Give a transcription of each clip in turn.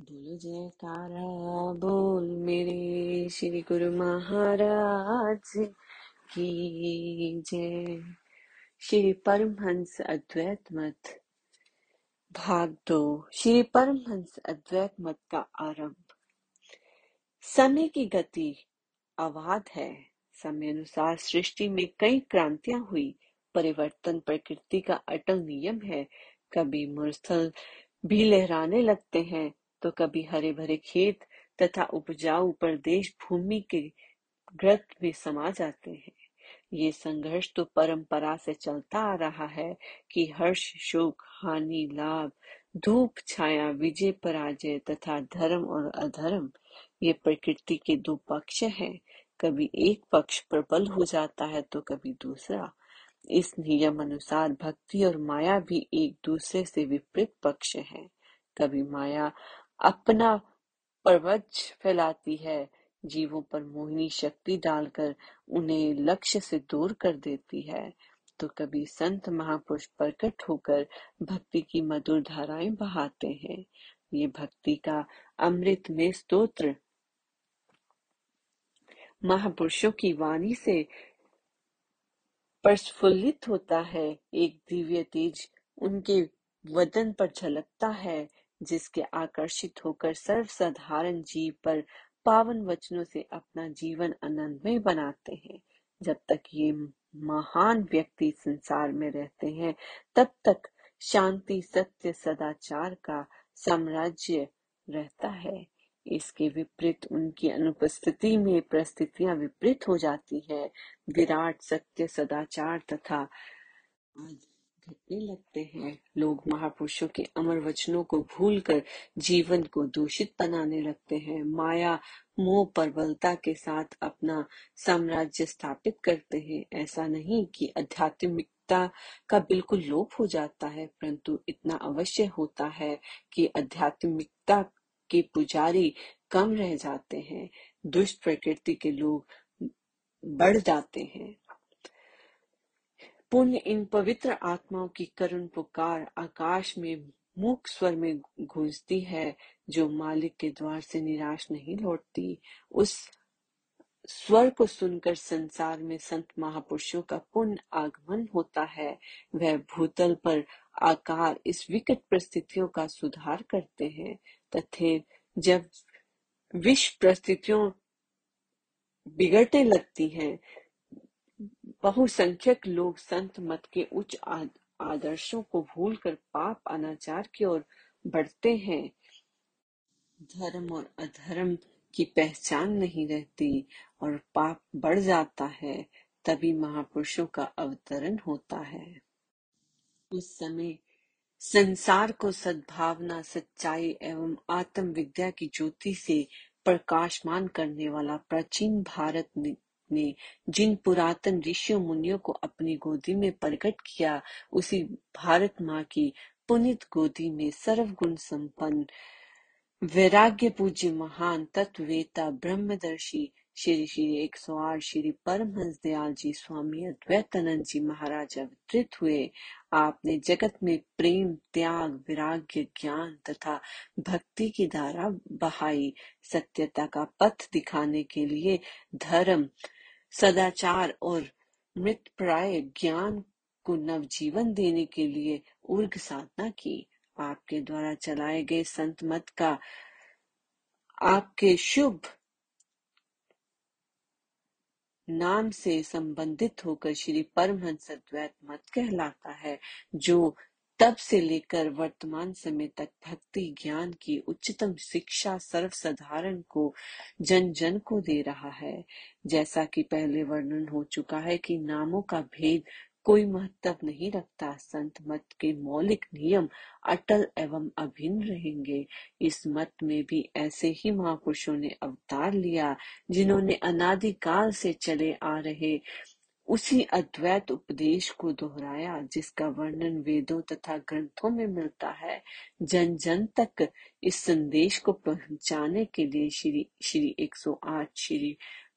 बोलो जयकारा बोल मेरे श्री गुरु महाराज की जय श्री परमहंस अद्वैत मत, भाग दो। श्री परमहंस अद्वैत मत का आरंभ। समय की गति अवाध है। समय अनुसार सृष्टि में कई क्रांतियाँ हुई। परिवर्तन प्रकृति का अटल नियम है। कभी मरुस्थल भी लहराने लगते हैं। तो कभी हरे भरे खेत तथा उपजाऊ प्रदेश भूमि के ग्रत में समा जाते हैं। ये संघर्ष तो परंपरा से चलता आ रहा है कि हर्ष, शोक, हानि, लाभ, धूप, छाया, विजय, पराजय तथा धर्म और अधर्म, ये प्रकृति के दो पक्ष हैं। कभी एक पक्ष प्रबल हो जाता है तो कभी दूसरा। इस नियम अनुसार भक्ति और माया भी एक दूसरे से विपरीत पक्ष हैं। कभी माया अपना प्रवच फैलाती है। जीवों पर मोहिनी शक्ति डालकर उन्हें लक्ष्य से दूर कर देती है। तो कभी संत महापुरुष प्रकट होकर भक्ति की मधुर धाराएँ बहाते हैं। ये भक्ति का अमृत में स्तोत्र महापुरुषों की वाणी से प्रस्फुल्लित होता है। एक दिव्य तेज उनके वदन पर झलकता है। जिसके आकर्षित होकर सर्वसाधारण जीव पर पावन वचनों से अपना जीवन आनंदमय बनाते हैं। जब तक ये महान व्यक्ति संसार में रहते हैं, तब तक शांति, सत्य, सदाचार का साम्राज्य रहता है। इसके विपरीत उनकी अनुपस्थिति में परिस्थितियाँ विपरीत हो जाती है। विराट, सत्य, सदाचार तथा घटने लगते हैं। लोग महापुरुषों के अमर वचनों को भूलकर जीवन को दूषित बनाने लगते हैं। माया मोह प्रबलता के साथ अपना साम्राज्य स्थापित करते हैं। ऐसा नहीं कि आध्यात्मिकता का बिल्कुल लोप हो जाता है, परंतु इतना अवश्य होता है कि आध्यात्मिकता के पुजारी कम रह जाते हैं। दुष्ट प्रकृति के लोग बढ़ जाते हैं। पुण्य इन पवित्र आत्माओं की करुण पुकार आकाश में मूक स्वर में गूंजती है, जो मालिक के द्वार से निराश नहीं लौटती। उस स्वर को सुनकर संसार में संत महापुरुषों का पुण्य आगमन होता है। वह भूतल पर आकार इस विकट परिस्थितियों का सुधार करते हैं, तथे जब विश्व परिस्थितियों बिगड़ने लगती हैं बहुसंख्यक लोग संत मत के उच्च आदर्शों को भूलकर पाप, अनाचार की ओर बढ़ते हैं। धर्म और अधर्म की पहचान नहीं रहती और पाप बढ़ जाता है, तभी महापुरुषों का अवतरण होता है। उस समय संसार को सद्भावना, सच्चाई एवं आत्म विद्या की ज्योति से प्रकाशमान करने वाला प्राचीन भारत ने जिन पुरातन ऋषियों मुनियों को अपनी गोदी में प्रकट किया, उसी भारत माँ की पुनित गोदी में सर्वगुण संपन्न, वैराग्य पूज्य महान तत्ववेता ब्रह्मदर्शी श्री श्री एक सौ आठ श्री परमहंस दयाल जी स्वामी अद्वैतानंद जी महाराज अवतरित हुए। आपने जगत में प्रेम, त्याग, विराग्य, ज्ञान तथा भक्ति की धारा बहाई, सत्यता का पथ दिखाने के लिए धर्म सदाचार और मृत प्राय ज्ञान को नवजीवन देने के लिए उर्ग साधना की। आपके द्वारा चलाए गए संत मत का आपके शुभ नाम से संबंधित होकर श्री परमहंस अद्वैत मत कहलाता है, जो तब से लेकर वर्तमान समय तक भक्ति ज्ञान की उच्चतम शिक्षा सर्वसाधारण को जन जन को दे रहा है। जैसा कि पहले वर्णन हो चुका है कि नामों का भेद कोई महत्व नहीं रखता। संत मत के मौलिक नियम अटल एवं अभिन्न रहेंगे। इस मत में भी ऐसे ही महापुरुषों ने अवतार लिया, जिन्होंने अनादिकाल से चले आ रहे उसी अद्वैत उपदेश को दोहराया, जिसका वर्णन वेदों तथा ग्रंथों में मिलता है। जन जन तक इस संदेश को पहुँचाने के लिए श्री श्री 108 श्री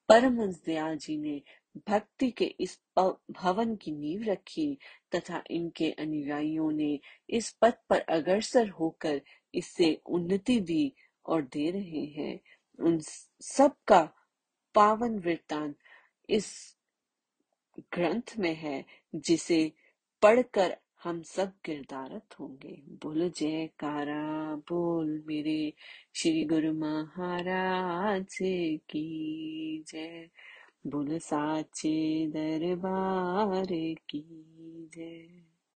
परमहंस दयाल जी ने भक्ति के इस भवन की नींव रखी तथा इनके अनुयायियों ने इस पथ पर अग्रसर होकर इससे उन्नति दी और दे रहे हैं। उन सब का पावन वृत्तांत इस ग्रंथ में है, जिसे पढ़कर हम सब किरदारत होंगे। बोलो, जयकारा, बोल मेरे श्री गुरु महाराज की जय। बोल, साचे दरबार की जय।